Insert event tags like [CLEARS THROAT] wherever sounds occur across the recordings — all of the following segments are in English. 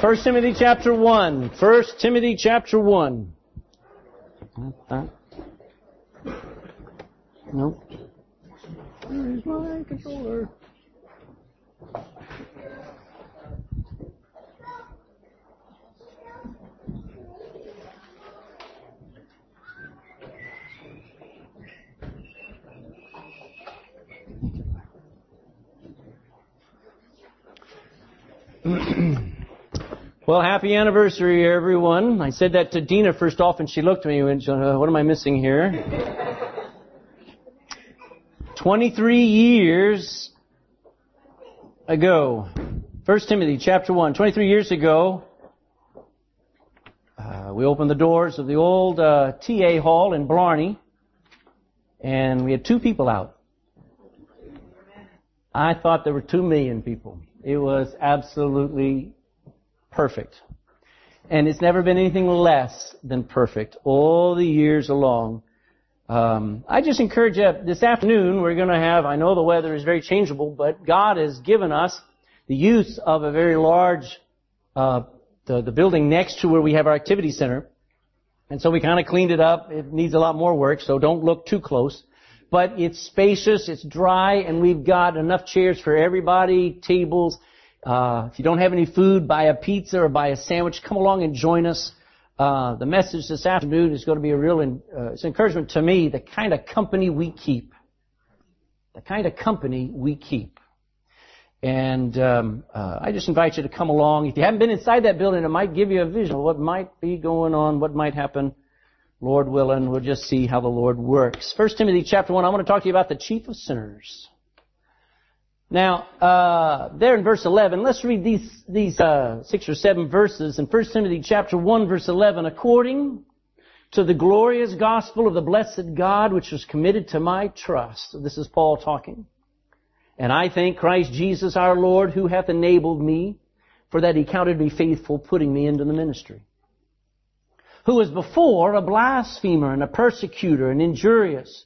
First Timothy chapter 1. First Timothy chapter 1. Nope. Where's my controller? [CLEARS THROAT] well, happy anniversary, everyone. I said that to Dina first off, and she looked at me and went, uh, what am I missing here? 23 years ago. 1 Timothy chapter 1. 23 years ago, uh, we opened the doors of the old uh, TA hall in Blarney, and we had two people out. I thought there were two million people. It was absolutely perfect. And it's never been anything less than perfect all the years along. Um, I just encourage you, this afternoon we're going to have, I know the weather is very changeable, but God has given us the use of a very large, uh, the, the building next to where we have our activity center. And so we kind of cleaned it up. It needs a lot more work, so don't look too close but it's spacious, it's dry, and we've got enough chairs for everybody, tables. Uh, if you don't have any food, buy a pizza or buy a sandwich. Come along and join us. Uh, the message this afternoon is going to be a real uh, it's encouragement to me, the kind of company we keep. The kind of company we keep. And um, uh, I just invite you to come along. If you haven't been inside that building, it might give you a vision of what might be going on, what might happen. Lord willing, we'll just see how the Lord works. First Timothy chapter 1, I want to talk to you about the chief of sinners. Now, uh, there in verse 11, let's read these, these uh, six or seven verses in 1 Timothy chapter 1 verse 11. According to the glorious gospel of the blessed God which was committed to my trust. This is Paul talking. And I thank Christ Jesus our Lord who hath enabled me for that he counted me faithful putting me into the ministry who was before a blasphemer and a persecutor and injurious.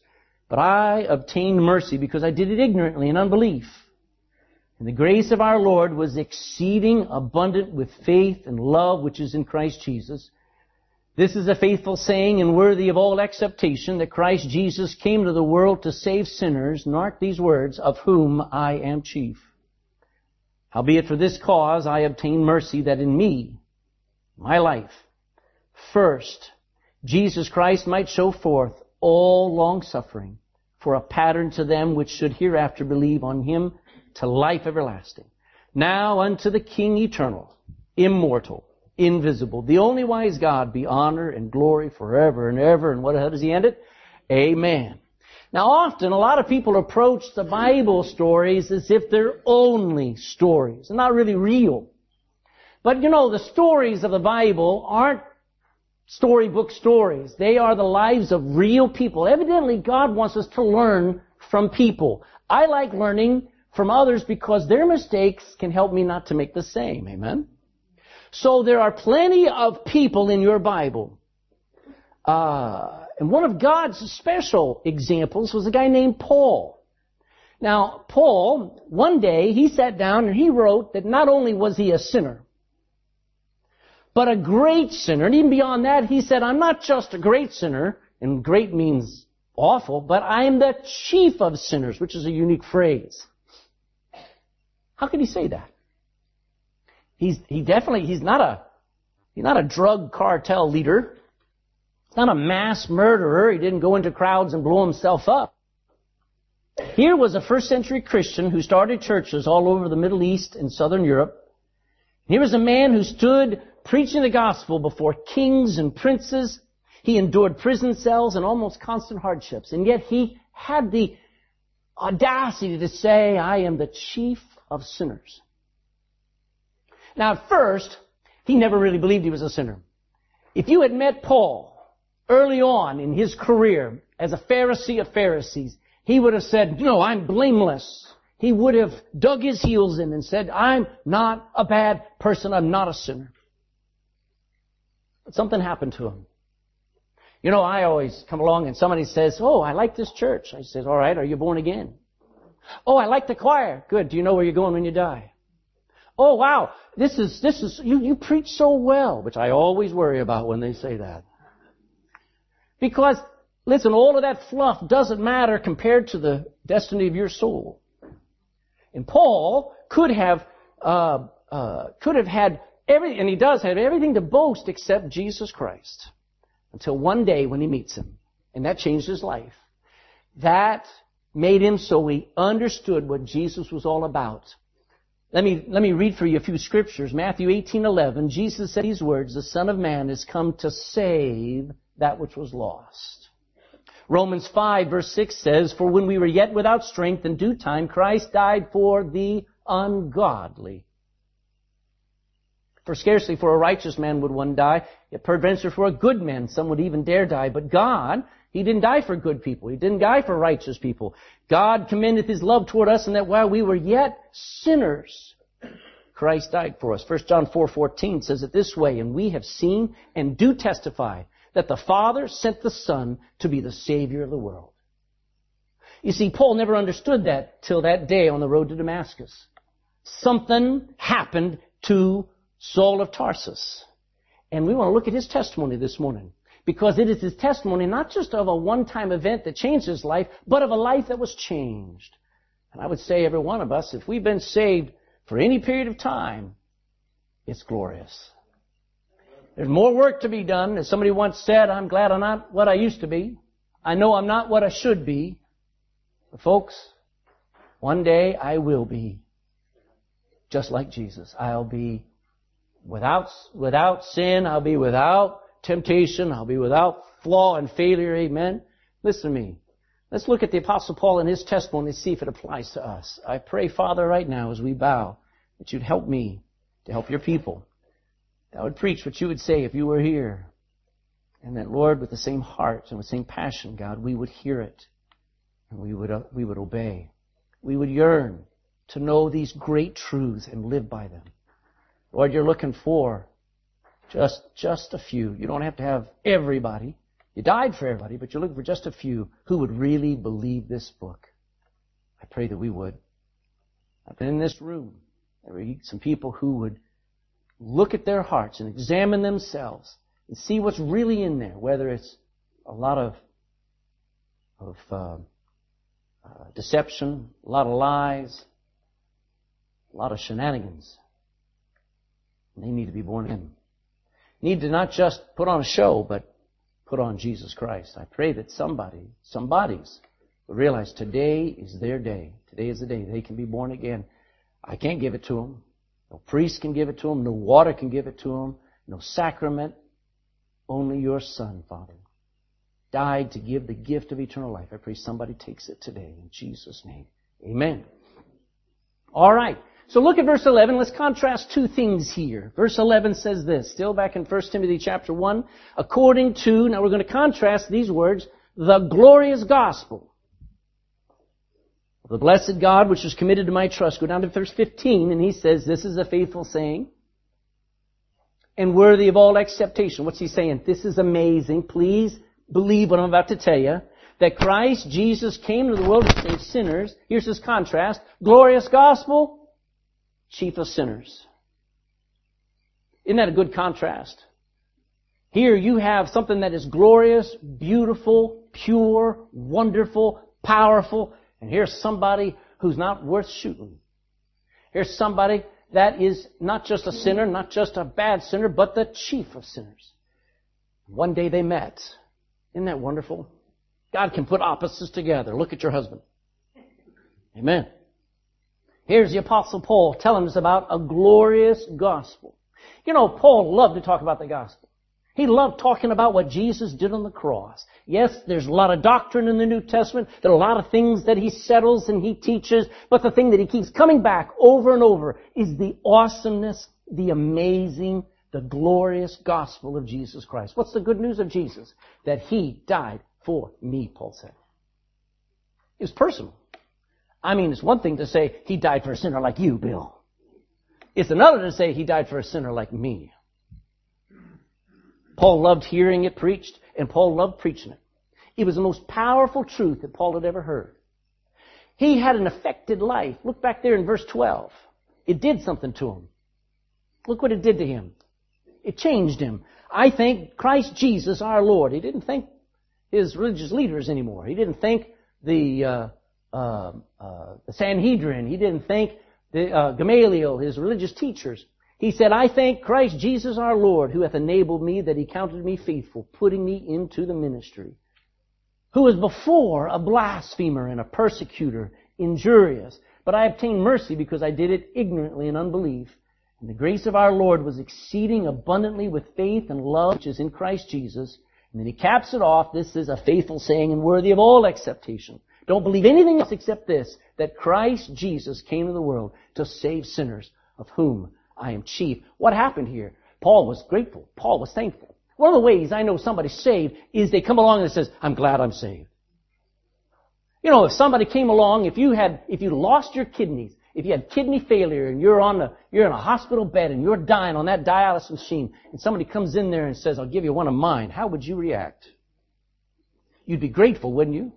But I obtained mercy because I did it ignorantly in unbelief. And the grace of our Lord was exceeding abundant with faith and love which is in Christ Jesus. This is a faithful saying and worthy of all acceptation that Christ Jesus came to the world to save sinners, mark these words, of whom I am chief. Howbeit for this cause I obtain mercy that in me, my life, First, Jesus Christ might show forth all long suffering for a pattern to them which should hereafter believe on him to life everlasting. Now unto the King eternal, immortal, invisible, the only wise God be honor and glory forever and ever. And what, how does he end it? Amen. Now often a lot of people approach the Bible stories as if they're only stories and not really real. But you know, the stories of the Bible aren't storybook stories. They are the lives of real people. Evidently, God wants us to learn from people. I like learning from others because their mistakes can help me not to make the same. Amen? So there are plenty of people in your Bible. Uh, and one of God's special examples was a guy named Paul. Now, Paul, one day, he sat down and he wrote that not only was he a sinner, but a great sinner. And even beyond that, he said, I'm not just a great sinner, and great means awful, but I am the chief of sinners, which is a unique phrase. How could he say that? He's, he definitely, he's not a, he's not a drug cartel leader. He's not a mass murderer. He didn't go into crowds and blow himself up. Here was a first century Christian who started churches all over the Middle East and Southern Europe. Here was a man who stood preaching the gospel before kings and princes. He endured prison cells and almost constant hardships. And yet he had the audacity to say, I am the chief of sinners. Now at first, he never really believed he was a sinner. If you had met Paul early on in his career as a Pharisee of Pharisees, he would have said, no, I'm blameless. He would have dug his heels in and said, I'm not a bad person. I'm not a sinner. But something happened to him. You know, I always come along and somebody says, Oh, I like this church. I says, All right, are you born again? Oh, I like the choir. Good. Do you know where you're going when you die? Oh wow, this is, this is, you, you preach so well, which I always worry about when they say that. Because, listen, all of that fluff doesn't matter compared to the destiny of your soul. And Paul could have, uh, uh, could have had every, and he does have everything to boast except Jesus Christ. Until one day when he meets him. And that changed his life. That made him so he understood what Jesus was all about. Let me, let me read for you a few scriptures. Matthew 18:11, Jesus said these words, "The Son of Man is come to save that which was lost." Romans 5 verse 6 says, "For when we were yet without strength in due time Christ died for the ungodly." For scarcely for a righteous man would one die, yet peradventure for a good man some would even dare die. But God, He didn't die for good people. He didn't die for righteous people. God commendeth His love toward us in that while we were yet sinners, Christ died for us. 1 John 4:14 says it this way, and we have seen and do testify that the Father sent the Son to be the Savior of the world. You see, Paul never understood that till that day on the road to Damascus. Something happened to Saul of Tarsus. And we want to look at his testimony this morning. Because it is his testimony not just of a one-time event that changed his life, but of a life that was changed. And I would say every one of us, if we've been saved for any period of time, it's glorious. There's more work to be done. As somebody once said, I'm glad I'm not what I used to be. I know I'm not what I should be. But folks, one day I will be just like Jesus. I'll be Without, without sin, I'll be without temptation. I'll be without flaw and failure. Amen. Listen to me. Let's look at the Apostle Paul and his testimony and see if it applies to us. I pray, Father, right now as we bow, that you'd help me to help your people. That I would preach what you would say if you were here. And that, Lord, with the same heart and with the same passion, God, we would hear it and we would, uh, we would obey. We would yearn to know these great truths and live by them. Lord, you're looking for just, just a few. You don't have to have everybody. You died for everybody, but you're looking for just a few who would really believe this book. I pray that we would. I've been in this room. There were some people who would look at their hearts and examine themselves and see what's really in there, whether it's a lot of, of uh, uh, deception, a lot of lies, a lot of shenanigans. They need to be born again. Need to not just put on a show, but put on Jesus Christ. I pray that somebody, some bodies, will realize today is their day. Today is the day they can be born again. I can't give it to them. No priest can give it to them. No water can give it to them. No sacrament. Only your Son, Father, died to give the gift of eternal life. I pray somebody takes it today in Jesus' name. Amen. All right. So look at verse 11. Let's contrast two things here. Verse 11 says this, still back in 1 Timothy chapter 1, according to, now we're going to contrast these words, the glorious gospel the blessed God which is committed to my trust. Go down to verse 15 and he says, this is a faithful saying and worthy of all acceptation. What's he saying? This is amazing. Please believe what I'm about to tell you. That Christ Jesus came to the world to save sinners. Here's his contrast. Glorious gospel chief of sinners. Isn't that a good contrast? Here you have something that is glorious, beautiful, pure, wonderful, powerful, and here's somebody who's not worth shooting. Here's somebody that is not just a sinner, not just a bad sinner, but the chief of sinners. One day they met. Isn't that wonderful? God can put opposites together. Look at your husband. Amen. Here's the apostle Paul telling us about a glorious gospel. You know, Paul loved to talk about the gospel. He loved talking about what Jesus did on the cross. Yes, there's a lot of doctrine in the New Testament. There are a lot of things that he settles and he teaches, but the thing that he keeps coming back over and over is the awesomeness, the amazing, the glorious gospel of Jesus Christ. What's the good news of Jesus? That he died for me, Paul said. It was personal. I mean, it's one thing to say, He died for a sinner like you, Bill. It's another to say, He died for a sinner like me. Paul loved hearing it preached, and Paul loved preaching it. It was the most powerful truth that Paul had ever heard. He had an affected life. Look back there in verse 12. it did something to him. Look what it did to him. It changed him. I thank Christ Jesus our Lord. He didn't thank his religious leaders anymore. He didn't thank the, uh, uh, uh, the Sanhedrin. He didn't thank the, uh, Gamaliel, his religious teachers. He said, I thank Christ Jesus our Lord who hath enabled me that he counted me faithful, putting me into the ministry. Who was before a blasphemer and a persecutor, injurious. But I obtained mercy because I did it ignorantly in unbelief. And the grace of our Lord was exceeding abundantly with faith and love which is in Christ Jesus. And then he caps it off. This is a faithful saying and worthy of all acceptation. Don't believe anything else except this, that Christ Jesus came to the world to save sinners, of whom I am chief. What happened here? Paul was grateful. Paul was thankful. One of the ways I know somebody's saved is they come along and says, I'm glad I'm saved. You know, if somebody came along, if you had, if you lost your kidneys, if you had kidney failure and you're on the, you're in a hospital bed and you're dying on that dialysis machine and somebody comes in there and says, I'll give you one of mine, how would you react? You'd be grateful, wouldn't you?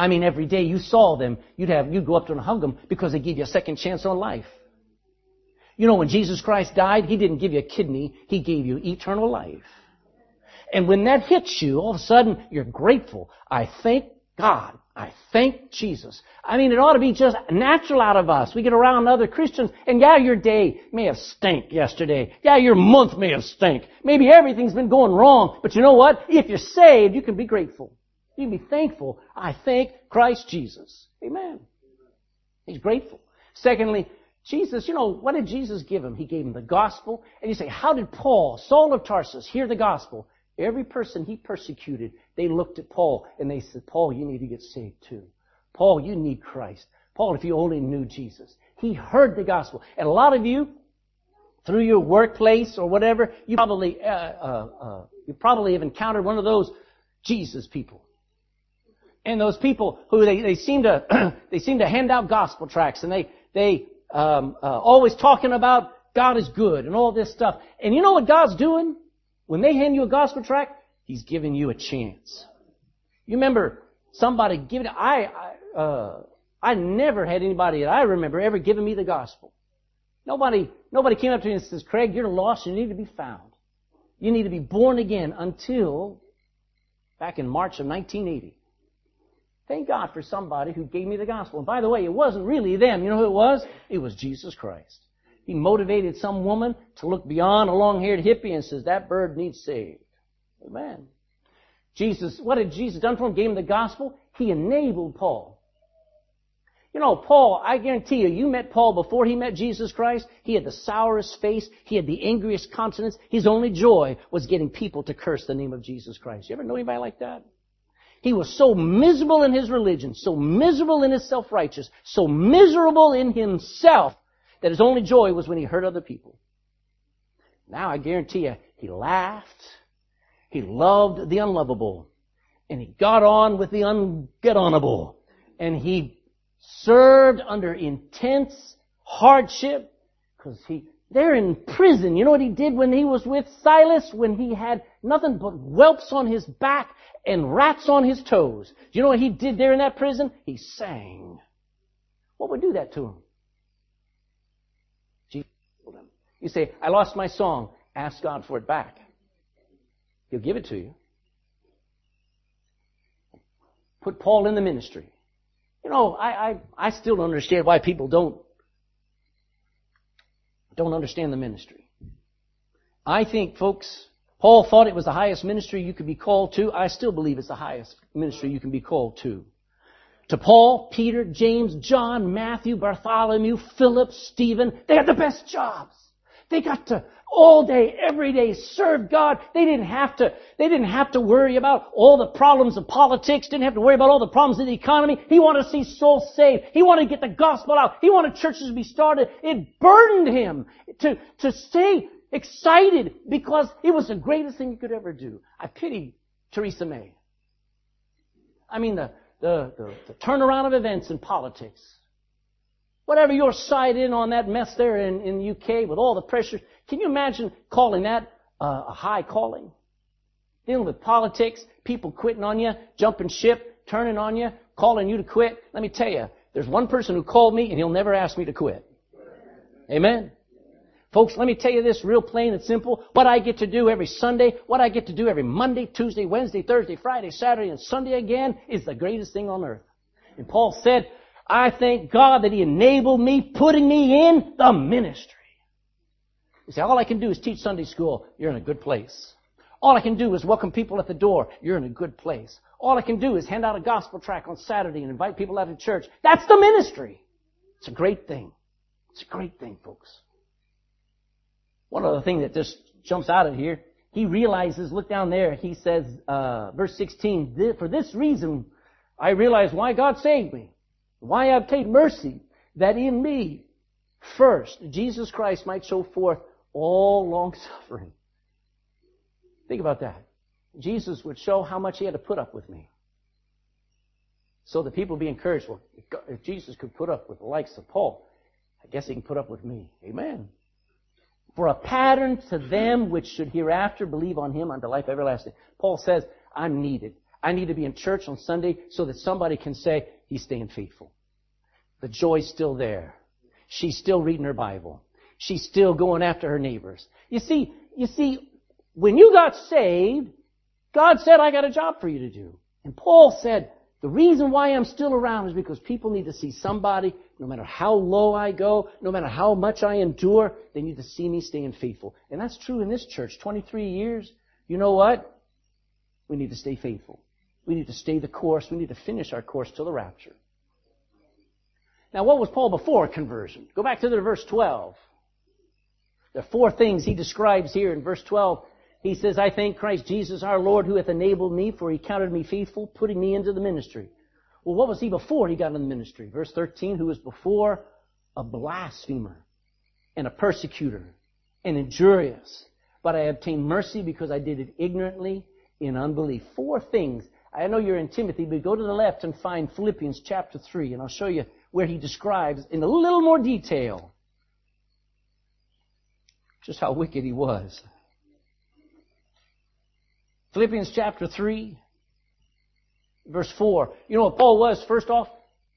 I mean, every day you saw them, you'd have, you'd go up to them and hug them because they gave you a second chance on life. You know, when Jesus Christ died, He didn't give you a kidney, He gave you eternal life. And when that hits you, all of a sudden, you're grateful. I thank God. I thank Jesus. I mean, it ought to be just natural out of us. We get around other Christians, and yeah, your day may have stank yesterday. Yeah, your month may have stank. Maybe everything's been going wrong. But you know what? If you're saved, you can be grateful. You can be thankful. I thank Christ Jesus. Amen. He's grateful. Secondly, Jesus, you know, what did Jesus give him? He gave him the gospel. And you say, how did Paul, Saul of Tarsus, hear the gospel? Every person he persecuted, they looked at Paul and they said, Paul, you need to get saved too. Paul, you need Christ. Paul, if you only knew Jesus. He heard the gospel. And a lot of you, through your workplace or whatever, you probably, uh, uh, uh, you probably have encountered one of those Jesus people. And those people who they, they seem to, [CLEARS THROAT] they seem to hand out gospel tracts and they, they, um, uh, always talking about God is good and all this stuff. And you know what God's doing? When they hand you a gospel tract, He's giving you a chance. You remember somebody giving, I, I, uh, I never had anybody that I remember ever giving me the gospel. Nobody, nobody came up to me and says, Craig, you're lost, you need to be found. You need to be born again until back in March of 1980. Thank God for somebody who gave me the gospel. And by the way, it wasn't really them. You know who it was? It was Jesus Christ. He motivated some woman to look beyond a long-haired hippie and says, that bird needs saved. Amen. Jesus, what had Jesus done for him? Gave him the gospel. He enabled Paul. You know, Paul, I guarantee you, you met Paul before he met Jesus Christ. He had the sourest face. He had the angriest countenance. His only joy was getting people to curse the name of Jesus Christ. You ever know anybody like that? He was so miserable in his religion, so miserable in his self-righteous, so miserable in himself that his only joy was when he hurt other people. Now I guarantee you, he laughed, he loved the unlovable, and he got on with the unget-onable, and he served under intense hardship because he they're in prison. You know what he did when he was with Silas? When he had nothing but whelps on his back and rats on his toes. Do you know what he did there in that prison? He sang. What would do that to him? Jesus told him. You say, I lost my song. Ask God for it back. He'll give it to you. Put Paul in the ministry. You know, I, I, I still don't understand why people don't, don't understand the ministry. I think, folks, Paul thought it was the highest ministry you could be called to. I still believe it's the highest ministry you can be called to. To Paul, Peter, James, John, Matthew, Bartholomew, Philip, Stephen, they had the best jobs. They got to all day, every day serve God. They didn't have to, they didn't have to worry about all the problems of politics, didn't have to worry about all the problems of the economy. He wanted to see souls saved. He wanted to get the gospel out. He wanted churches to be started. It burdened him to, to stay excited because it was the greatest thing you could ever do. I pity Theresa May. I mean, the, the, the, the turnaround of events in politics. Whatever your side in on that mess there in, in the UK with all the pressure, can you imagine calling that uh, a high calling? Dealing with politics, people quitting on you, jumping ship, turning on you, calling you to quit. Let me tell you, there's one person who called me and he'll never ask me to quit. Amen. Folks, let me tell you this real plain and simple. What I get to do every Sunday, what I get to do every Monday, Tuesday, Wednesday, Thursday, Friday, Saturday, and Sunday again is the greatest thing on earth. And Paul said, I thank God that He enabled me, putting me in the ministry. You say, all I can do is teach Sunday school. You're in a good place. All I can do is welcome people at the door. You're in a good place. All I can do is hand out a gospel track on Saturday and invite people out to church. That's the ministry. It's a great thing. It's a great thing, folks. One other thing that just jumps out of here, he realizes, look down there, he says, uh, verse 16, for this reason I realize why God saved me, why I obtained mercy, that in me, first, Jesus Christ might show forth all long suffering. Think about that. Jesus would show how much he had to put up with me. So that people would be encouraged. Well, if Jesus could put up with the likes of Paul, I guess he can put up with me. Amen for a pattern to them which should hereafter believe on him unto life everlasting. Paul says, I'm needed. I need to be in church on Sunday so that somebody can say, he's staying faithful. The joy's still there. She's still reading her Bible. She's still going after her neighbors. You see, you see, when you got saved, God said, I got a job for you to do. And Paul said, the reason why I'm still around is because people need to see somebody, no matter how low I go, no matter how much I endure, they need to see me staying faithful. And that's true in this church. 23 years. You know what? We need to stay faithful. We need to stay the course. We need to finish our course till the rapture. Now, what was Paul before conversion? Go back to the verse 12. There are four things he describes here in verse 12. He says, I thank Christ Jesus our Lord who hath enabled me, for he counted me faithful, putting me into the ministry. Well, what was he before he got into the ministry? Verse 13, who was before a blasphemer and a persecutor and injurious. But I obtained mercy because I did it ignorantly in unbelief. Four things. I know you're in Timothy, but go to the left and find Philippians chapter 3, and I'll show you where he describes in a little more detail just how wicked he was. Philippians chapter 3, verse 4. You know what Paul was, first off?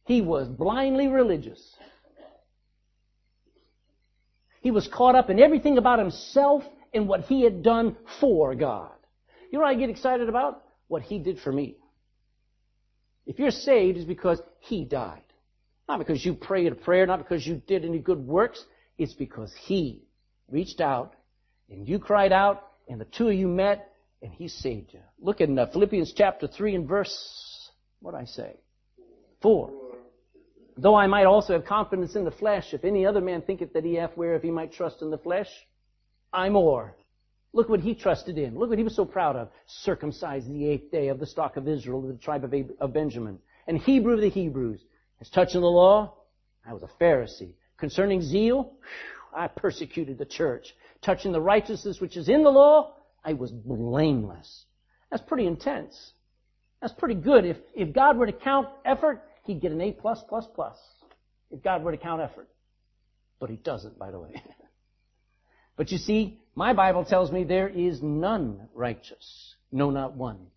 He was blindly religious. He was caught up in everything about himself and what he had done for God. You know what I get excited about? What he did for me. If you're saved, it's because he died. Not because you prayed a prayer, not because you did any good works. It's because he reached out and you cried out and the two of you met and He saved you. Look in uh, Philippians chapter 3 and verse, what I say? 4. Though I might also have confidence in the flesh, if any other man thinketh that he hath whereof he might trust in the flesh, I more. Look what he trusted in. Look what he was so proud of. Circumcised the eighth day of the stock of Israel, the tribe of, of Benjamin. And Hebrew of the Hebrews. As touching the law, I was a Pharisee. Concerning zeal, I persecuted the church. Touching the righteousness which is in the law, I was blameless. That's pretty intense. That's pretty good. If, if God were to count effort, he'd get an A plus plus plus. If God were to count effort. But he doesn't, by the way. [LAUGHS] but you see, my Bible tells me there is none righteous. No, not one.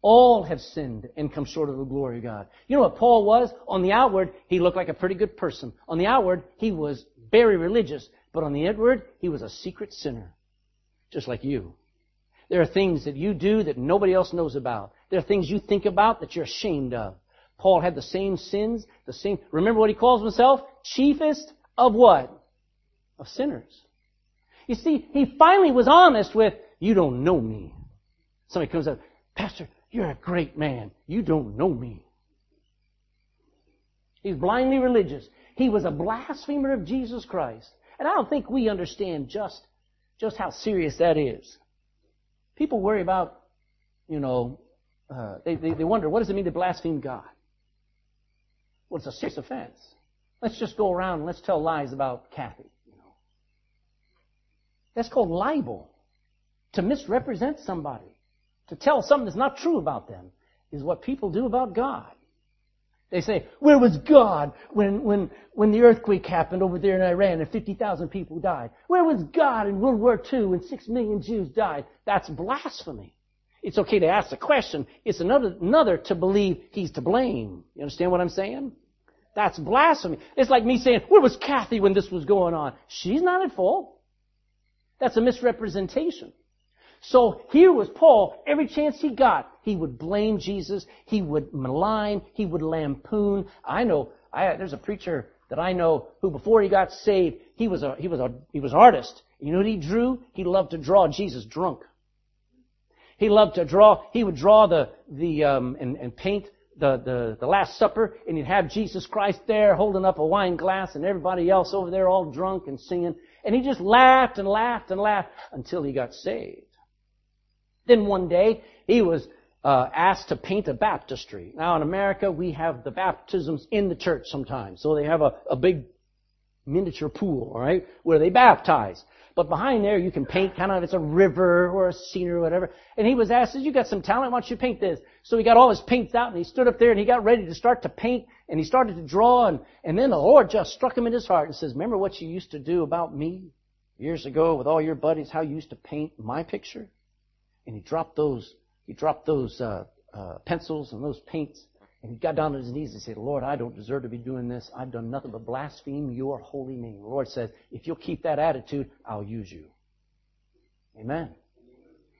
All have sinned and come short of the glory of God. You know what Paul was? On the outward, he looked like a pretty good person. On the outward, he was very religious. But on the inward, he was a secret sinner. Just like you. There are things that you do that nobody else knows about. There are things you think about that you're ashamed of. Paul had the same sins, the same, remember what he calls himself? Chiefest of what? Of sinners. You see, he finally was honest with, you don't know me. Somebody comes up, Pastor, you're a great man. You don't know me. He's blindly religious. He was a blasphemer of Jesus Christ. And I don't think we understand just, just how serious that is. People worry about, you know, uh, they, they, they wonder, what does it mean to blaspheme God? Well, it's a serious offense. Let's just go around and let's tell lies about Kathy. That's called libel. To misrepresent somebody, to tell something that's not true about them, is what people do about God. They say, where was God when, when, when the earthquake happened over there in Iran and 50,000 people died? Where was God in World War II when 6 million Jews died? That's blasphemy. It's okay to ask the question. It's another, another to believe he's to blame. You understand what I'm saying? That's blasphemy. It's like me saying, where was Kathy when this was going on? She's not at fault. That's a misrepresentation. So here was Paul, every chance he got, he would blame Jesus, he would malign, he would lampoon. I know, I, there's a preacher that I know who before he got saved, he was a, he was a, he was an artist. You know what he drew? He loved to draw Jesus drunk. He loved to draw, he would draw the, the, um, and, and paint the, the, the Last Supper, and he'd have Jesus Christ there holding up a wine glass and everybody else over there all drunk and singing. And he just laughed and laughed and laughed until he got saved. Then one day, he was uh, asked to paint a baptistry. Now in America, we have the baptisms in the church sometimes. So they have a, a big miniature pool, all right, where they baptize. But behind there, you can paint kind of, it's a river or a scenery or whatever. And he was asked, you got some talent, why don't you paint this? So he got all his paints out and he stood up there and he got ready to start to paint and he started to draw and, and then the Lord just struck him in his heart and says, remember what you used to do about me years ago with all your buddies, how you used to paint my picture? And he dropped those, he dropped those, uh, uh, pencils and those paints and he got down on his knees and said, Lord, I don't deserve to be doing this. I've done nothing but blaspheme your holy name. The Lord says, if you'll keep that attitude, I'll use you. Amen.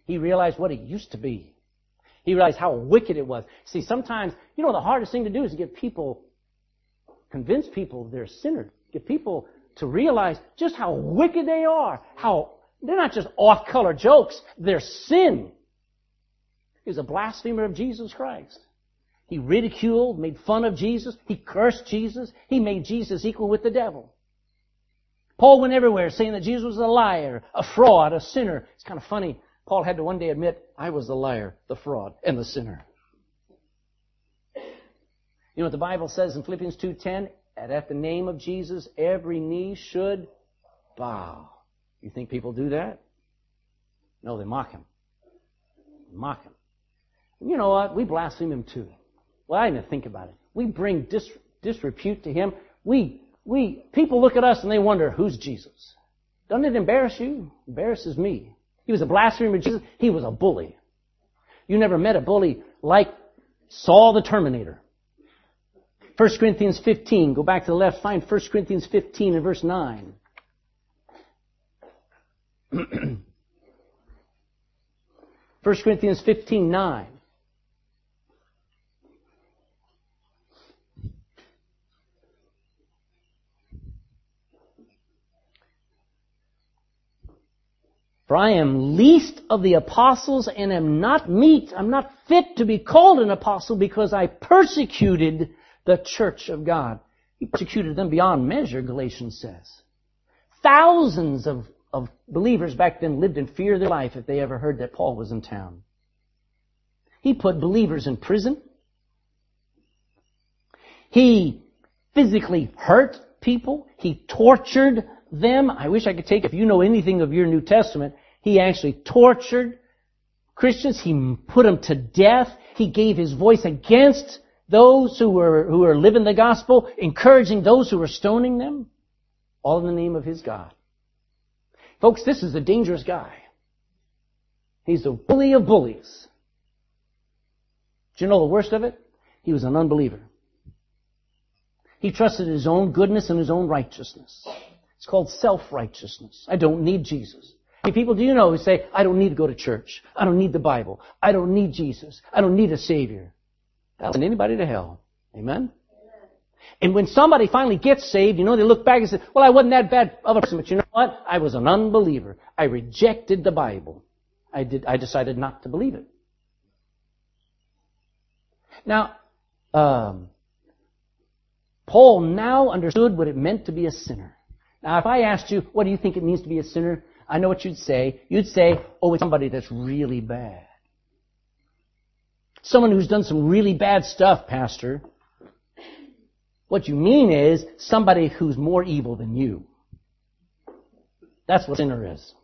He realized what he used to be. He realized how wicked it was. See, sometimes, you know, the hardest thing to do is to get people, convince people they're sinners. Get people to realize just how wicked they are. How, they're not just off-color jokes. They're sin. He's a blasphemer of Jesus Christ. He ridiculed, made fun of Jesus. He cursed Jesus. He made Jesus equal with the devil. Paul went everywhere saying that Jesus was a liar, a fraud, a sinner. It's kind of funny. Paul had to one day admit, I was the liar, the fraud, and the sinner. You know what the Bible says in Philippians 2.10? And at the name of Jesus, every knee should bow. You think people do that? No, they mock him. They mock him. And you know what? We blaspheme him too. Well, I didn't think about it. We bring dis- disrepute to him. We, we, people look at us and they wonder, who's Jesus? Doesn't it embarrass you? It embarrasses me. He was a blasphemer of Jesus. He was a bully. You never met a bully like Saul the Terminator. 1 Corinthians 15. Go back to the left. Find 1 Corinthians 15 and verse 9. [CLEARS THROAT] 1 Corinthians 15, 9. For I am least of the apostles and am not meet, I'm not fit to be called an apostle because I persecuted the church of God. He persecuted them beyond measure, Galatians says. Thousands of, of believers back then lived in fear of their life if they ever heard that Paul was in town. He put believers in prison. He physically hurt people. He tortured them. I wish I could take, if you know anything of your New Testament, he actually tortured Christians. He put them to death. He gave his voice against those who were, who were living the gospel, encouraging those who were stoning them, all in the name of his God. Folks, this is a dangerous guy. He's the bully of bullies. Do you know the worst of it? He was an unbeliever. He trusted his own goodness and his own righteousness. It's called self-righteousness. I don't need Jesus people do you know who say, I don't need to go to church. I don't need the Bible. I don't need Jesus. I don't need a Savior. That'll send anybody to hell. Amen? And when somebody finally gets saved, you know, they look back and say, well, I wasn't that bad of a person, but you know what? I was an unbeliever. I rejected the Bible. I did, I decided not to believe it. Now, um, Paul now understood what it meant to be a sinner. Now, if I asked you, what do you think it means to be a sinner? I know what you'd say. You'd say, oh, it's somebody that's really bad. Someone who's done some really bad stuff, Pastor. What you mean is somebody who's more evil than you. That's what sinner is.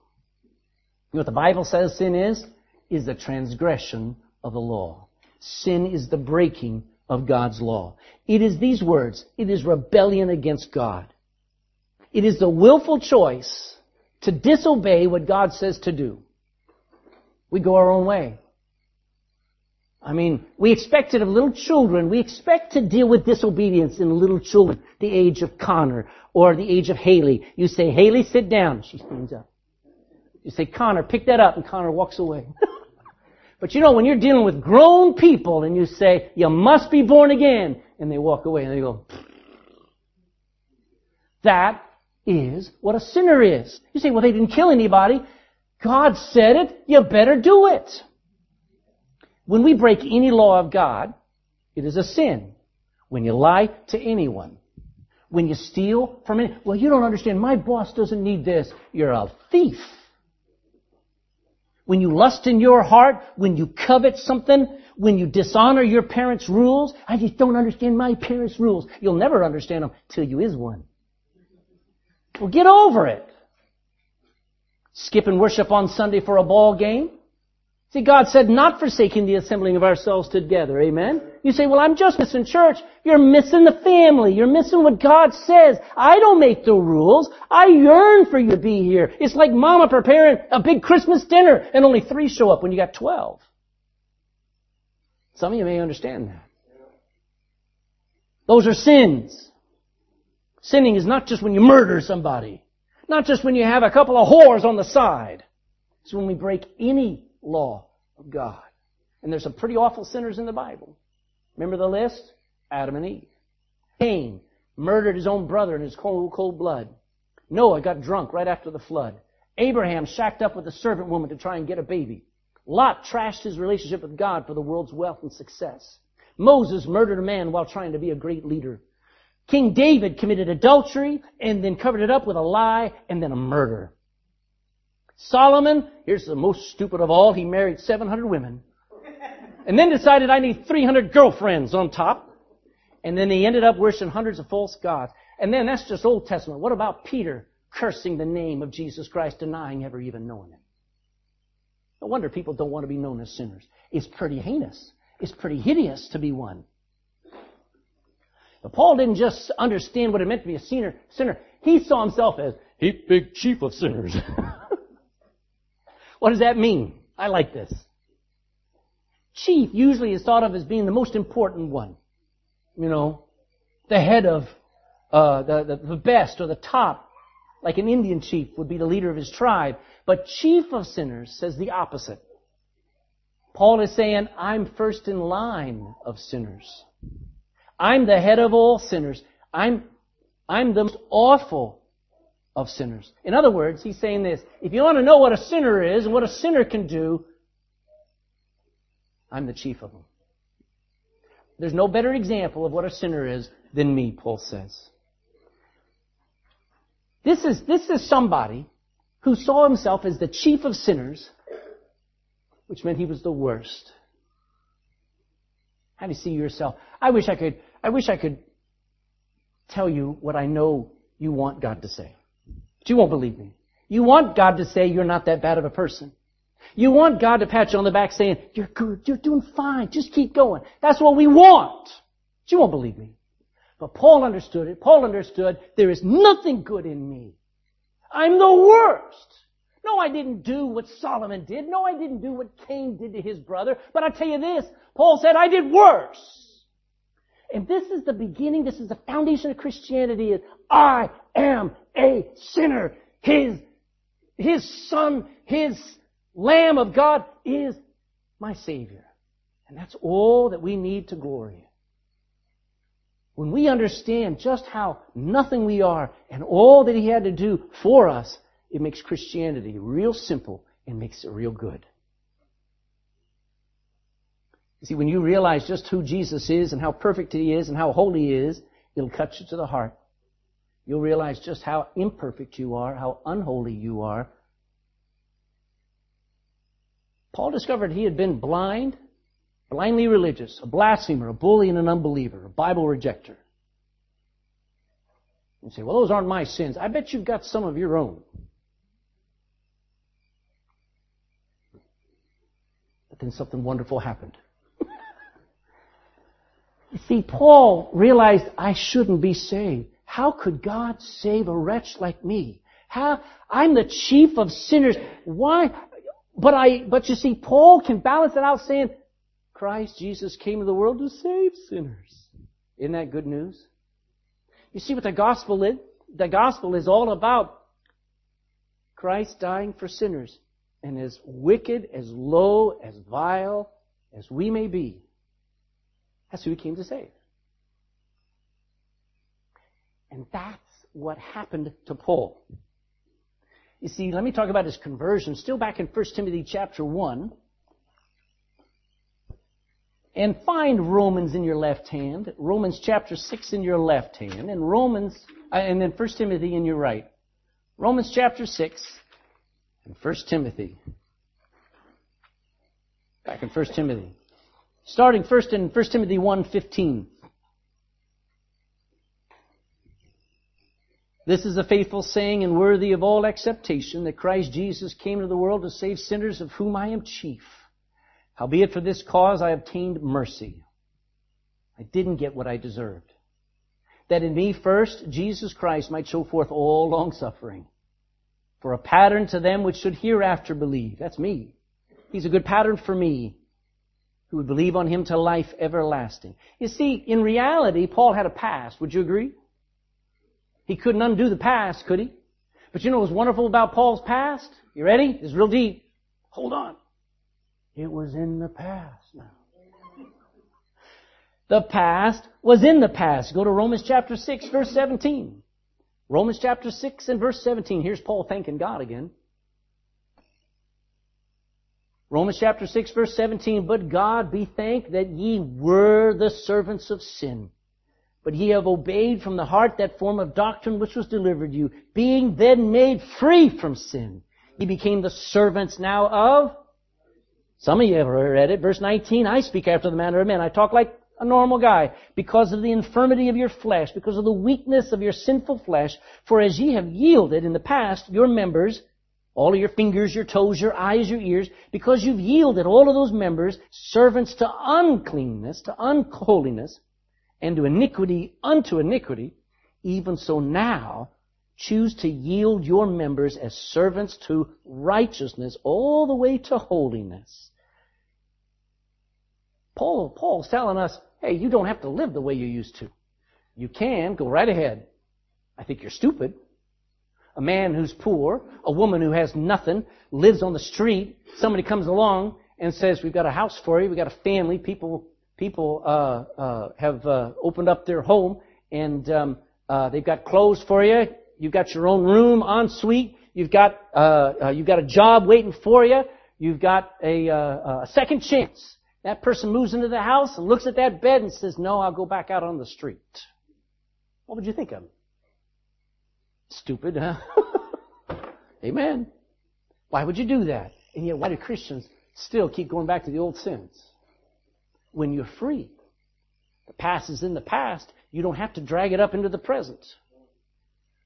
You know what the Bible says sin is? Is the transgression of the law. Sin is the breaking of God's law. It is these words. It is rebellion against God. It is the willful choice to disobey what God says to do. We go our own way. I mean, we expect it of little children. We expect to deal with disobedience in little children, the age of Connor or the age of Haley. You say, Haley, sit down. She stands up. You say, Connor, pick that up, and Connor walks away. [LAUGHS] but you know, when you're dealing with grown people and you say, you must be born again, and they walk away and they go, that is what a sinner is. You say, well, they didn't kill anybody. God said it. You better do it. When we break any law of God, it is a sin. When you lie to anyone, when you steal from any, well, you don't understand. My boss doesn't need this. You're a thief. When you lust in your heart, when you covet something, when you dishonor your parents' rules, I just don't understand my parents' rules. You'll never understand them till you is one. Well, get over it. Skipping worship on Sunday for a ball game. See, God said not forsaking the assembling of ourselves together. Amen? You say, well, I'm just missing church. You're missing the family. You're missing what God says. I don't make the rules. I yearn for you to be here. It's like mama preparing a big Christmas dinner and only three show up when you got twelve. Some of you may understand that. Those are sins. Sinning is not just when you murder somebody. Not just when you have a couple of whores on the side. It's when we break any law of God. And there's some pretty awful sinners in the Bible. Remember the list? Adam and Eve. Cain murdered his own brother in his cold, cold blood. Noah got drunk right after the flood. Abraham shacked up with a servant woman to try and get a baby. Lot trashed his relationship with God for the world's wealth and success. Moses murdered a man while trying to be a great leader. King David committed adultery and then covered it up with a lie and then a murder. Solomon, here's the most stupid of all, he married 700 women. And then decided I need 300 girlfriends on top. And then he ended up worshiping hundreds of false gods. And then that's just Old Testament. What about Peter cursing the name of Jesus Christ, denying ever even knowing him? No wonder people don't want to be known as sinners. It's pretty heinous. It's pretty hideous to be one. But Paul didn't just understand what it meant to be a sinner. sinner. He saw himself as heap big chief of sinners. [LAUGHS] What does that mean? I like this. Chief usually is thought of as being the most important one. You know, the head of uh, the, the, the best or the top, like an Indian chief would be the leader of his tribe. But chief of sinners says the opposite. Paul is saying, I'm first in line of sinners. I'm the head of all sinners. I'm, I'm the most awful of sinners. In other words, he's saying this, if you want to know what a sinner is and what a sinner can do, I'm the chief of them. There's no better example of what a sinner is than me, Paul says. This is, this is somebody who saw himself as the chief of sinners, which meant he was the worst. How do you see yourself? I wish I could, I wish I could tell you what I know you want God to say. But you won't believe me. You want God to say you're not that bad of a person. You want God to pat you on the back saying, you're good, you're doing fine, just keep going. That's what we want. But you won't believe me. But Paul understood it. Paul understood there is nothing good in me. I'm the worst. No, I didn't do what Solomon did. No, I didn't do what Cain did to his brother. But I tell you this, Paul said I did worse. And this is the beginning, this is the foundation of Christianity is I am a sinner. His, his son, his Lamb of God is my Savior. And that's all that we need to glory When we understand just how nothing we are and all that He had to do for us, it makes Christianity real simple and makes it real good. You see, when you realize just who Jesus is and how perfect He is and how holy He is, it'll cut you to the heart. You'll realize just how imperfect you are, how unholy you are. Paul discovered he had been blind, blindly religious, a blasphemer, a bully, and an unbeliever, a Bible rejecter. You say, well, those aren't my sins. I bet you've got some of your own. But then something wonderful happened. See, Paul realized I shouldn't be saved. How could God save a wretch like me? How, I'm the chief of sinners. Why? But I, but you see, Paul can balance it out saying, Christ Jesus came to the world to save sinners. Isn't that good news? You see what the gospel is? The gospel is all about Christ dying for sinners. And as wicked, as low, as vile as we may be, that's who he came to save. And that's what happened to Paul. You see, let me talk about his conversion. Still back in 1 Timothy chapter 1. And find Romans in your left hand, Romans chapter 6 in your left hand, and Romans, uh, and then 1 Timothy in your right. Romans chapter 6 and 1 Timothy. Back in 1 Timothy. Starting first in 1 Timothy 1.15. This is a faithful saying and worthy of all acceptation that Christ Jesus came to the world to save sinners of whom I am chief. Howbeit for this cause I obtained mercy. I didn't get what I deserved. That in me first Jesus Christ might show forth all long suffering. For a pattern to them which should hereafter believe. That's me. He's a good pattern for me who would believe on him to life everlasting. You see, in reality, Paul had a past. Would you agree? He couldn't undo the past, could he? But you know what's wonderful about Paul's past? You ready? It's real deep. Hold on. It was in the past now. The past was in the past. Go to Romans chapter 6 verse 17. Romans chapter 6 and verse 17. Here's Paul thanking God again. Romans chapter 6 verse 17. But God be thanked that ye were the servants of sin but ye have obeyed from the heart that form of doctrine which was delivered you. Being then made free from sin, ye became the servants now of. Some of you have read it. Verse 19, I speak after the manner of men. I talk like a normal guy because of the infirmity of your flesh, because of the weakness of your sinful flesh. For as ye have yielded in the past your members, all of your fingers, your toes, your eyes, your ears, because you've yielded all of those members, servants to uncleanness, to unholiness, and to iniquity unto iniquity, even so now choose to yield your members as servants to righteousness all the way to holiness. Paul, Paul's telling us, hey, you don't have to live the way you used to. You can, go right ahead. I think you're stupid. A man who's poor, a woman who has nothing, lives on the street, somebody comes along and says, we've got a house for you, we've got a family, people people uh, uh, have uh, opened up their home and um, uh, they've got clothes for you. You've got your own room, en suite. You've got uh, uh, you've got a job waiting for you. You've got a, a second chance. That person moves into the house and looks at that bed and says, "No, I'll go back out on the street." What would you think of? Stupid, huh? [LAUGHS] Amen. Why would you do that? And yet, why do Christians still keep going back to the old sins? when you're free. The past is in the past. You don't have to drag it up into the present.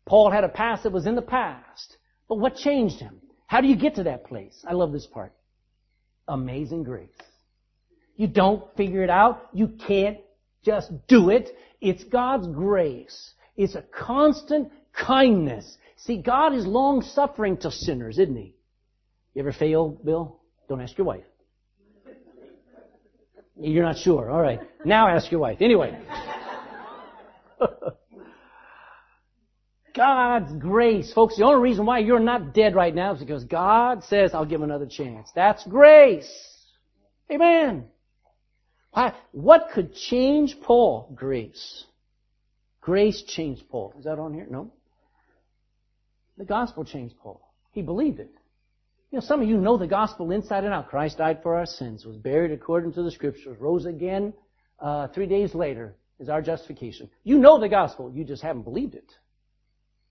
Paul had a past that was in the past. But what changed him? How do you get to that place? I love this part. Amazing grace. You don't figure it out. You can't just do it. It's God's grace. It's a constant kindness. See, God is long suffering to sinners, isn't He? You ever fail, Bill? Don't ask your wife. You're not sure. All right. Now ask your wife. Anyway. [LAUGHS] God's grace. Folks, the only reason why you're not dead right now is because God says, I'll give another chance. That's grace. Amen. Why, what could change Paul? Grace. Grace changed Paul. Is that on here? No. The gospel changed Paul. He believed it. You know, some of you know the gospel inside and out. Christ died for our sins, was buried according to the scriptures, rose again uh, three days later is our justification. You know the gospel, you just haven't believed it.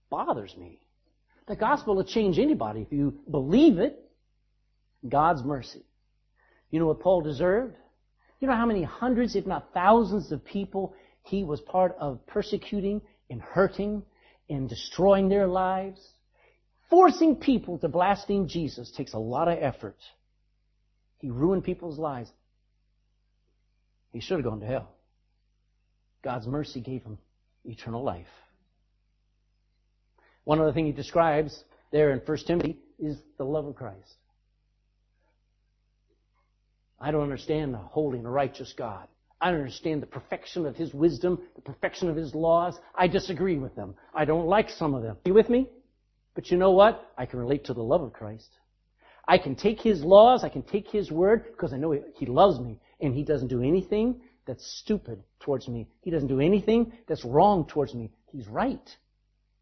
Bothers me. The gospel will change anybody if you believe it. God's mercy. You know what Paul deserved? You know how many hundreds, if not thousands of people he was part of persecuting and hurting and destroying their lives? Forcing people to blaspheme Jesus takes a lot of effort. He ruined people's lives. He should have gone to hell. God's mercy gave him eternal life. One other thing he describes there in 1 Timothy is the love of Christ. I don't understand the holy and righteous God. I don't understand the perfection of His wisdom, the perfection of His laws. I disagree with them. I don't like some of them. Are you with me? But you know what? I can relate to the love of Christ. I can take His laws, I can take His word, because I know He loves me, and He doesn't do anything that's stupid towards me. He doesn't do anything that's wrong towards me. He's right.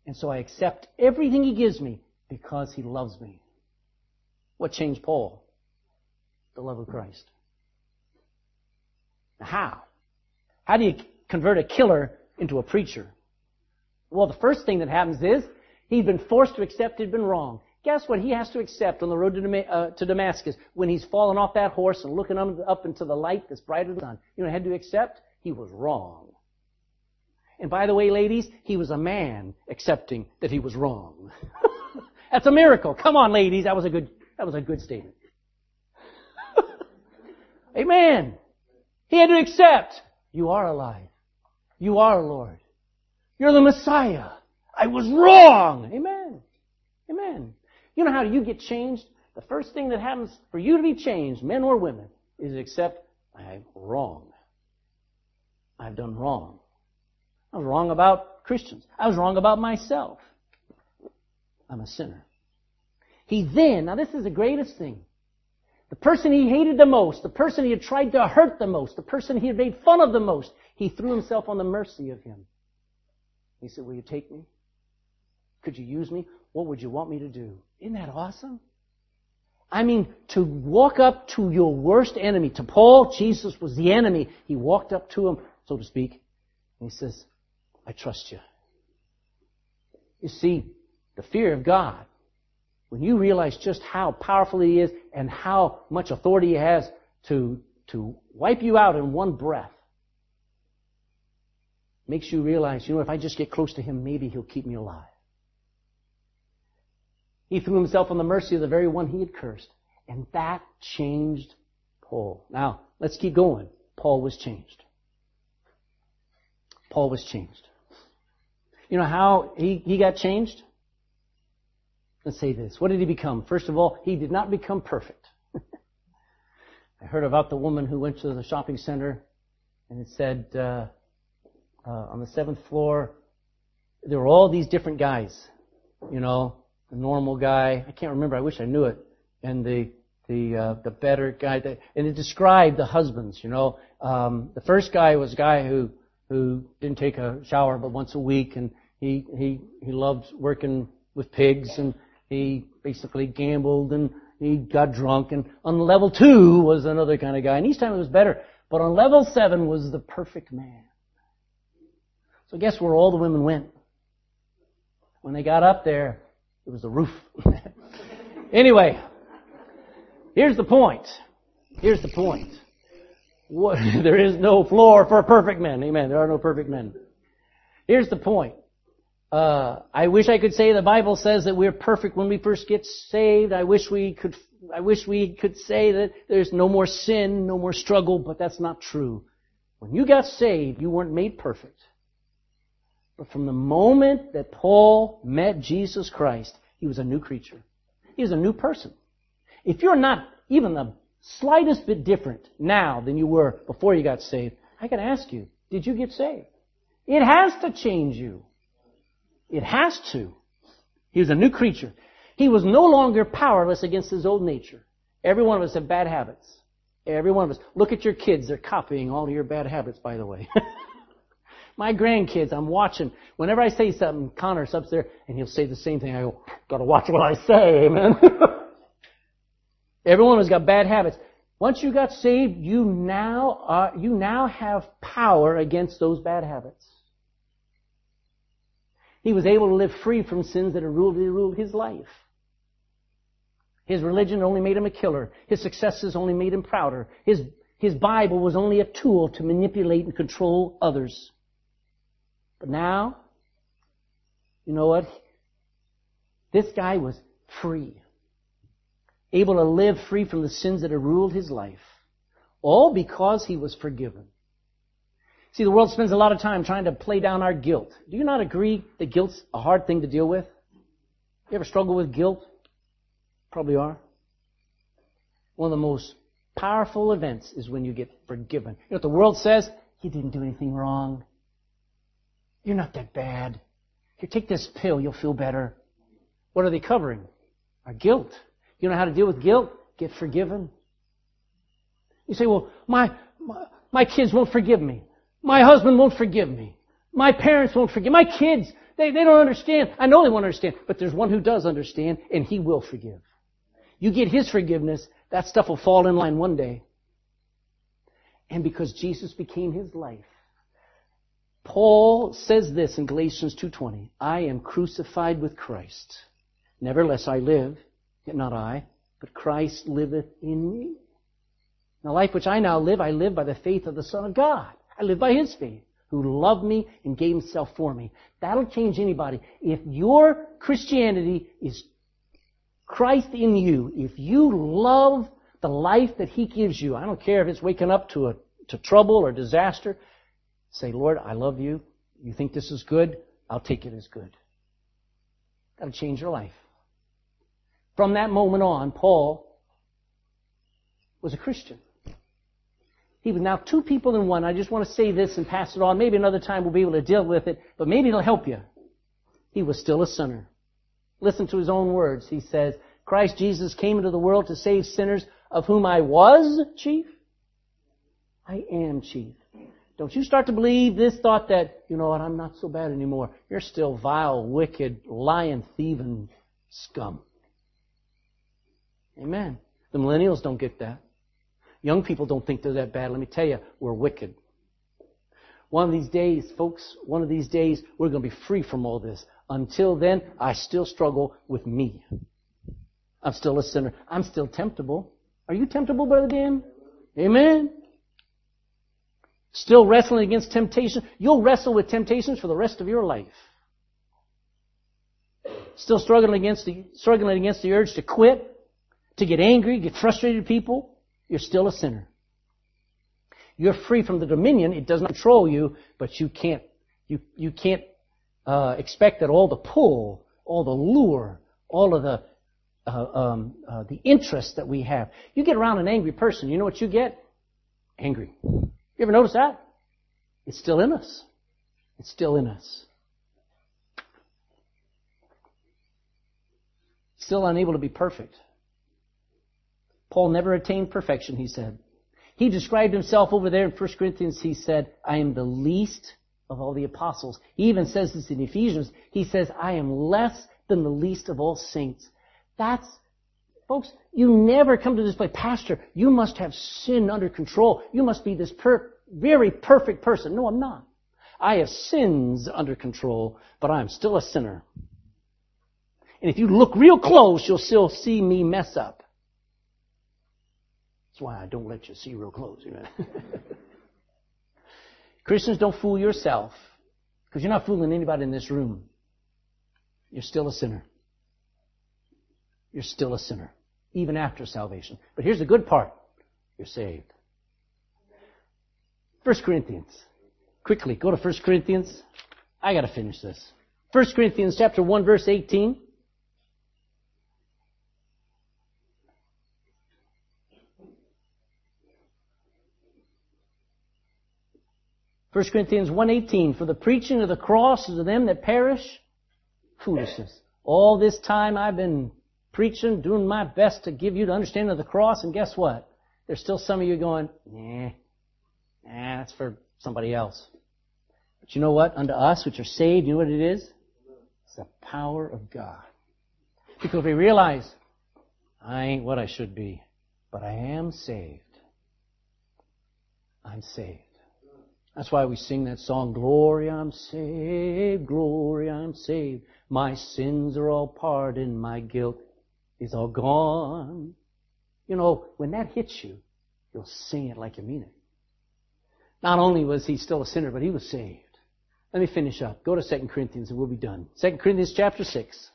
And so I accept everything He gives me because He loves me. What changed Paul? The love of Christ. How? How do you convert a killer into a preacher? Well, the first thing that happens is he's been forced to accept he'd been wrong. Guess what he has to accept on the road to, uh, to Damascus when he's fallen off that horse and looking up into the light that's brighter than the sun? You know, he had to accept he was wrong. And by the way, ladies, he was a man accepting that he was wrong. [LAUGHS] That's a miracle. Come on, ladies. That was a good, that was a good statement. [LAUGHS] Amen. He had to accept, you are alive. You are Lord. You're the Messiah. I was wrong. Amen. Amen. You know how you get changed? The first thing that happens for you to be changed, men or women, is accept I'm wrong. I've done wrong. I was wrong about Christians. I was wrong about myself. I'm a sinner. He then, now this is the greatest thing. The person he hated the most, the person he had tried to hurt the most, the person he had made fun of the most, he threw himself on the mercy of him. He said, Will you take me? Could you use me? What would you want me to do? Isn't that awesome? I mean, to walk up to your worst enemy. To Paul, Jesus was the enemy. He walked up to him, so to speak, and he says, I trust you. You see, the fear of God when you realize just how powerful He is and how much authority He has to, to wipe you out in one breath, makes you realize, you know, if I just get close to Him, maybe He'll keep me alive. He threw himself on the mercy of the very one he had cursed. And that changed Paul. Now, let's keep going. Paul was changed. Paul was changed. You know how he, he got changed? Let's say this. What did he become? First of all, he did not become perfect. [LAUGHS] I heard about the woman who went to the shopping center and it said uh, uh, on the seventh floor there were all these different guys. You know, the normal guy. I can't remember. I wish I knew it. And the the uh, the better guy. That, and it described the husbands. You know, um, the first guy was a guy who who didn't take a shower but once a week, and he he he loved working with pigs and he basically gambled and he got drunk. And on level two was another kind of guy. And each time it was better. But on level seven was the perfect man. So guess where all the women went? When they got up there, it was the roof. [LAUGHS] anyway, here's the point. Here's the point. What, [LAUGHS] there is no floor for perfect men. Amen. There are no perfect men. Here's the point. Uh, I wish I could say the Bible says that we're perfect when we first get saved. I wish we could, I wish we could say that there's no more sin, no more struggle, but that's not true. When you got saved, you weren't made perfect. But from the moment that Paul met Jesus Christ, he was a new creature. He was a new person. If you're not even the slightest bit different now than you were before you got saved, I gotta ask you, did you get saved? It has to change you. It has to. He was a new creature. He was no longer powerless against his old nature. Every one of us have bad habits. Every one of us. Look at your kids. They're copying all your bad habits, by the way. [LAUGHS] My grandkids, I'm watching. Whenever I say something, Connor's up there and he'll say the same thing. I go, gotta watch what I say, man. [LAUGHS] Everyone has got bad habits. Once you got saved, you now are, you now have power against those bad habits. He was able to live free from sins that had ruled, ruled his life. His religion only made him a killer. His successes only made him prouder. His, his Bible was only a tool to manipulate and control others. But now, you know what? This guy was free. Able to live free from the sins that had ruled his life. All because he was forgiven. See, the world spends a lot of time trying to play down our guilt. Do you not agree that guilt's a hard thing to deal with? You ever struggle with guilt? Probably are. One of the most powerful events is when you get forgiven. You know what the world says? You didn't do anything wrong. You're not that bad. Here, take this pill, you'll feel better. What are they covering? Our guilt. You know how to deal with guilt? Get forgiven. You say, well, my, my, my kids won't forgive me. My husband won't forgive me. My parents won't forgive. My kids, they, they don't understand. I know they won't understand, but there's one who does understand, and he will forgive. You get his forgiveness, that stuff will fall in line one day. And because Jesus became his life, Paul says this in Galatians 2:20, I am crucified with Christ. Nevertheless I live, yet not I, but Christ liveth in me. The life which I now live, I live by the faith of the Son of God. I live by His faith, who loved me and gave Himself for me. That'll change anybody. If your Christianity is Christ in you, if you love the life that He gives you, I don't care if it's waking up to a, to trouble or disaster, say, Lord, I love you. You think this is good? I'll take it as good. That'll change your life. From that moment on, Paul was a Christian. He was now two people in one. I just want to say this and pass it on. Maybe another time we'll be able to deal with it, but maybe it'll help you. He was still a sinner. Listen to his own words. He says, Christ Jesus came into the world to save sinners, of whom I was chief. I am chief. Don't you start to believe this thought that, you know what, I'm not so bad anymore. You're still vile, wicked, lying, thieving scum. Amen. The millennials don't get that. Young people don't think they're that bad. Let me tell you, we're wicked. One of these days, folks, one of these days, we're going to be free from all this. Until then, I still struggle with me. I'm still a sinner. I'm still temptable. Are you temptable, Brother Dan? Amen. Still wrestling against temptation. You'll wrestle with temptations for the rest of your life. Still struggling against the, struggling against the urge to quit, to get angry, get frustrated people you're still a sinner. You're free from the dominion. It does not control you, but you can't, you, you can't uh, expect that all the pull, all the lure, all of the uh, um, uh, the interest that we have. You get around an angry person, you know what you get? Angry. You ever notice that? It's still in us. It's still in us. Still unable to be perfect. Paul never attained perfection, he said. He described himself over there in 1 Corinthians, he said, I am the least of all the apostles. He even says this in Ephesians. He says, I am less than the least of all saints. That's, folks, you never come to this place, Pastor, you must have sin under control. You must be this per- very perfect person. No, I'm not. I have sins under control, but I'm still a sinner. And if you look real close, you'll still see me mess up. That's why I don't let you see real close. You know? [LAUGHS] Christians, don't fool yourself because you're not fooling anybody in this room. You're still a sinner. You're still a sinner, even after salvation. But here's the good part. You're saved. 1 Corinthians. Quickly, go to 1 Corinthians. I gotta finish this. 1 Corinthians chapter 1 verse 18. 1 Corinthians 1.18, For the preaching of the cross is to them that perish foolishness. All this time I've been preaching, doing my best to give you the understanding of the cross, and guess what? There's still some of you going, nah, nah, that's for somebody else. But you know what? Unto us, which are saved, you know what it is? It's the power of God. Because if we realize, I ain't what I should be, but I am saved. I'm saved. That's why we sing that song, Glory, I'm saved, glory, I'm saved. My sins are all pardoned, my guilt is all gone. You know, when that hits you, you'll sing it like you mean it. Not only was he still a sinner, but he was saved. Let me finish up. Go to 2 Corinthians and we'll be done. 2 Corinthians chapter 6.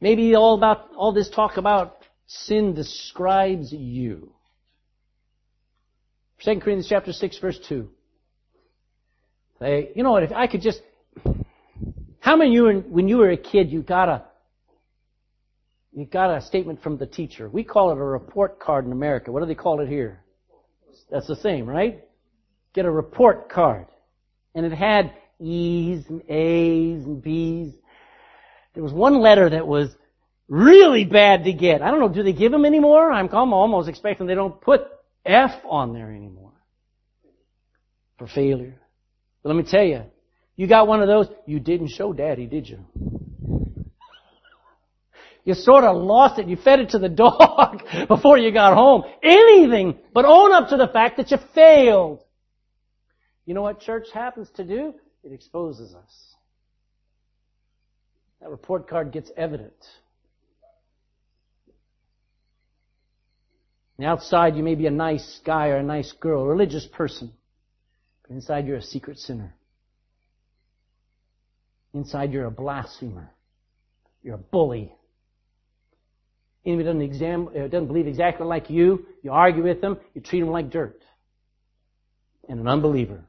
Maybe all about, all this talk about sin describes you. 2 Corinthians chapter 6 verse 2. Say, you know what, if I could just, how many you, when you were a kid, you got a, you got a statement from the teacher. We call it a report card in America. What do they call it here? That's the same, right? Get a report card. And it had E's and A's and B's. There was one letter that was really bad to get. I don't know, do they give them anymore? I'm almost expecting they don't put F on there anymore. For failure. But let me tell you, you got one of those, you didn't show daddy, did you? You sort of lost it. You fed it to the [LAUGHS] dog before you got home. Anything but own up to the fact that you failed. You know what church happens to do? It exposes us. That report card gets evident. Outside you may be a nice guy or a nice girl, a religious person. But inside you're a secret sinner. Inside you're a blasphemer. You're a bully. Anybody doesn't, exam, uh, doesn't believe exactly like you, you argue with them, you treat them like dirt. And an unbeliever.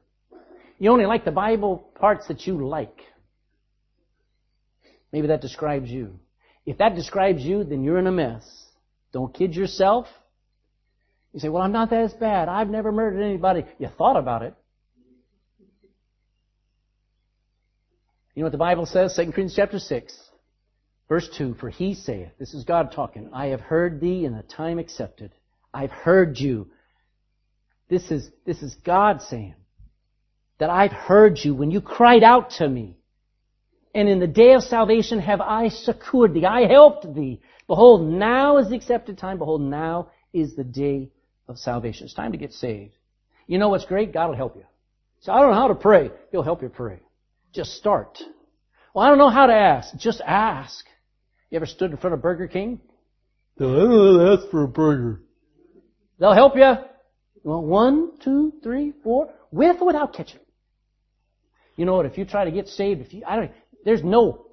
You only like the Bible parts that you like. Maybe that describes you. If that describes you, then you're in a mess. Don't kid yourself. You say, well, I'm not that bad. I've never murdered anybody. You thought about it. You know what the Bible says? 2 Corinthians chapter 6, verse 2, For he saith, this is God talking, I have heard thee in the time accepted. I've heard you. This is, this is God saying that I've heard you when you cried out to me. And in the day of salvation have I succored thee. I helped thee. Behold, now is the accepted time. Behold, now is the day of salvation. It's time to get saved. You know what's great? God will help you. So I don't know how to pray. He'll help you pray. Just start. Well, I don't know how to ask. Just ask. You ever stood in front of Burger King? No, I don't know ask for a burger. They'll help you. You want one, two, three, four, with or without ketchup. You know what? If you try to get saved, if you, I don't, there's no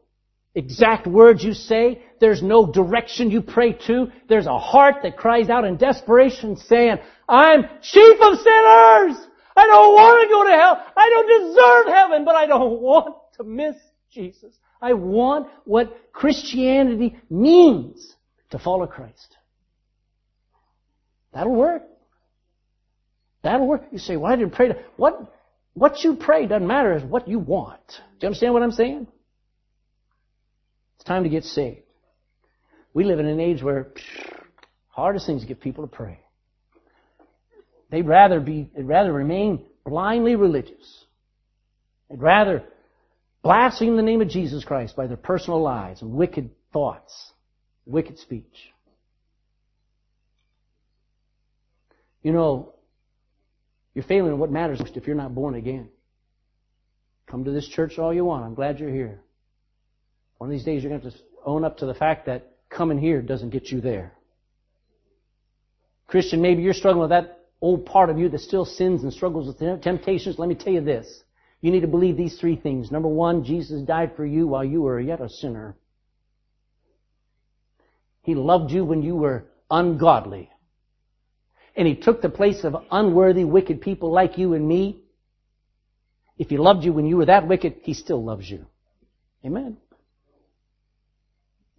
exact words you say. There's no direction you pray to. There's a heart that cries out in desperation saying, I'm chief of sinners! I don't want to go to hell. I don't deserve heaven, but I don't want to miss Jesus. I want what Christianity means to follow Christ. That'll work. That'll work. You say, I didn't pray to, what, what you pray doesn't matter is what you want. Do you understand what I'm saying? It's time to get saved. We live in an age where psh, hardest things to get people to pray. They'd rather be, they'd rather remain blindly religious. They'd rather blaspheme the name of Jesus Christ by their personal lives and wicked thoughts, wicked speech. You know, you're failing in what matters most if you're not born again. Come to this church all you want. I'm glad you're here. One of these days you're going to have to own up to the fact that coming here doesn't get you there. Christian, maybe you're struggling with that old part of you that still sins and struggles with temptations, let me tell you this. You need to believe these three things. Number one, Jesus died for you while you were yet a sinner. He loved you when you were ungodly. And He took the place of unworthy, wicked people like you and me. If He loved you when you were that wicked, He still loves you. Amen.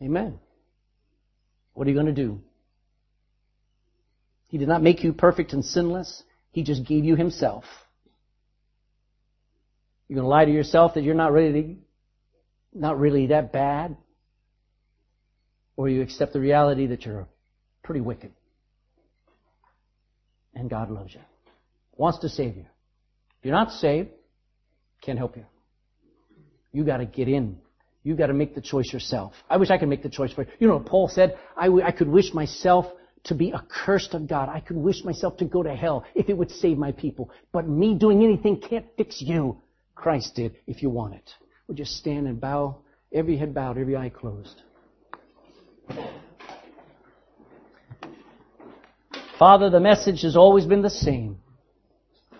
Amen. What are you going to do? He did not make you perfect and sinless. He just gave you Himself. You're going to lie to yourself that you're not really, not really that bad? Or you accept the reality that you're pretty wicked. And God loves you. Wants to save you. If you're not saved, can't help you. You gotta get in. You gotta make the choice yourself. I wish I could make the choice for you. You know Paul said? I, w- I could wish myself to be accursed of God. I could wish myself to go to hell if it would save my people. But me doing anything can't fix you. Christ did if you want it. Would we'll you stand and bow, every head bowed, every eye closed. Father, the message has always been the same.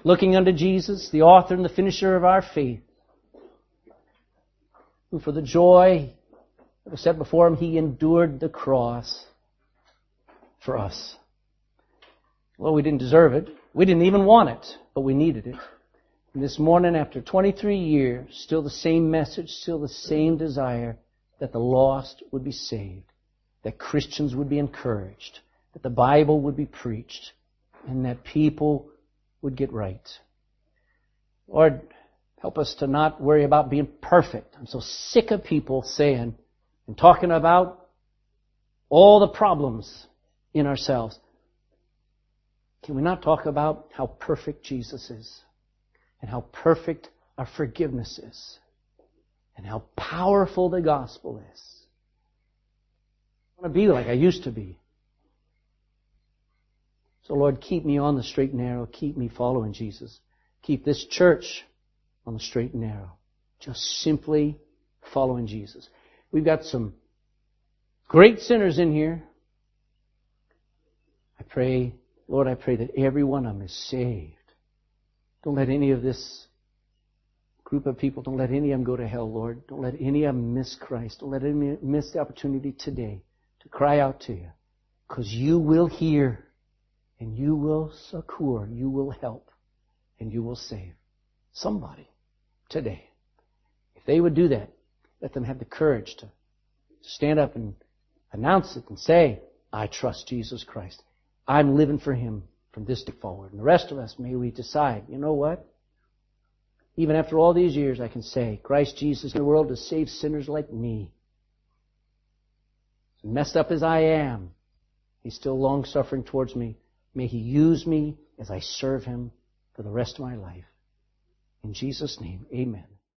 Looking unto Jesus, the author and the finisher of our faith, who for the joy that was set before him, he endured the cross for us. Well, we didn't deserve it. We didn't even want it, but we needed it. And this morning, after 23 years, still the same message, still the same desire that the lost would be saved. that Christians would be encouraged, that the Bible would be preached, and that people would get right. Lord, help us to not worry about being perfect. I'm so sick of people saying and talking about all the problems in ourselves. Can we not talk about how perfect Jesus is and how perfect our forgiveness is and how powerful the gospel is? I want to be like I used to be. So Lord, keep me on the straight and narrow. Keep me following Jesus. Keep this church on the straight and narrow. Just simply following Jesus. We've got some great sinners in here. Pray, Lord, I pray that every one of them is saved. Don't let any of this group of people, don't let any of them go to hell, Lord. Don't let any of them miss Christ. Don't let any miss the opportunity today to cry out to you. Because you will hear and you will succor, you will help, and you will save somebody today. If they would do that, let them have the courage to stand up and announce it and say, I trust Jesus Christ. I'm living for Him from this day forward. And the rest of us, may we decide, you know what? Even after all these years, I can say, Christ Jesus in the world to save sinners like me. As messed up as I am, He's still long suffering towards me. May He use me as I serve Him for the rest of my life. In Jesus' name, amen.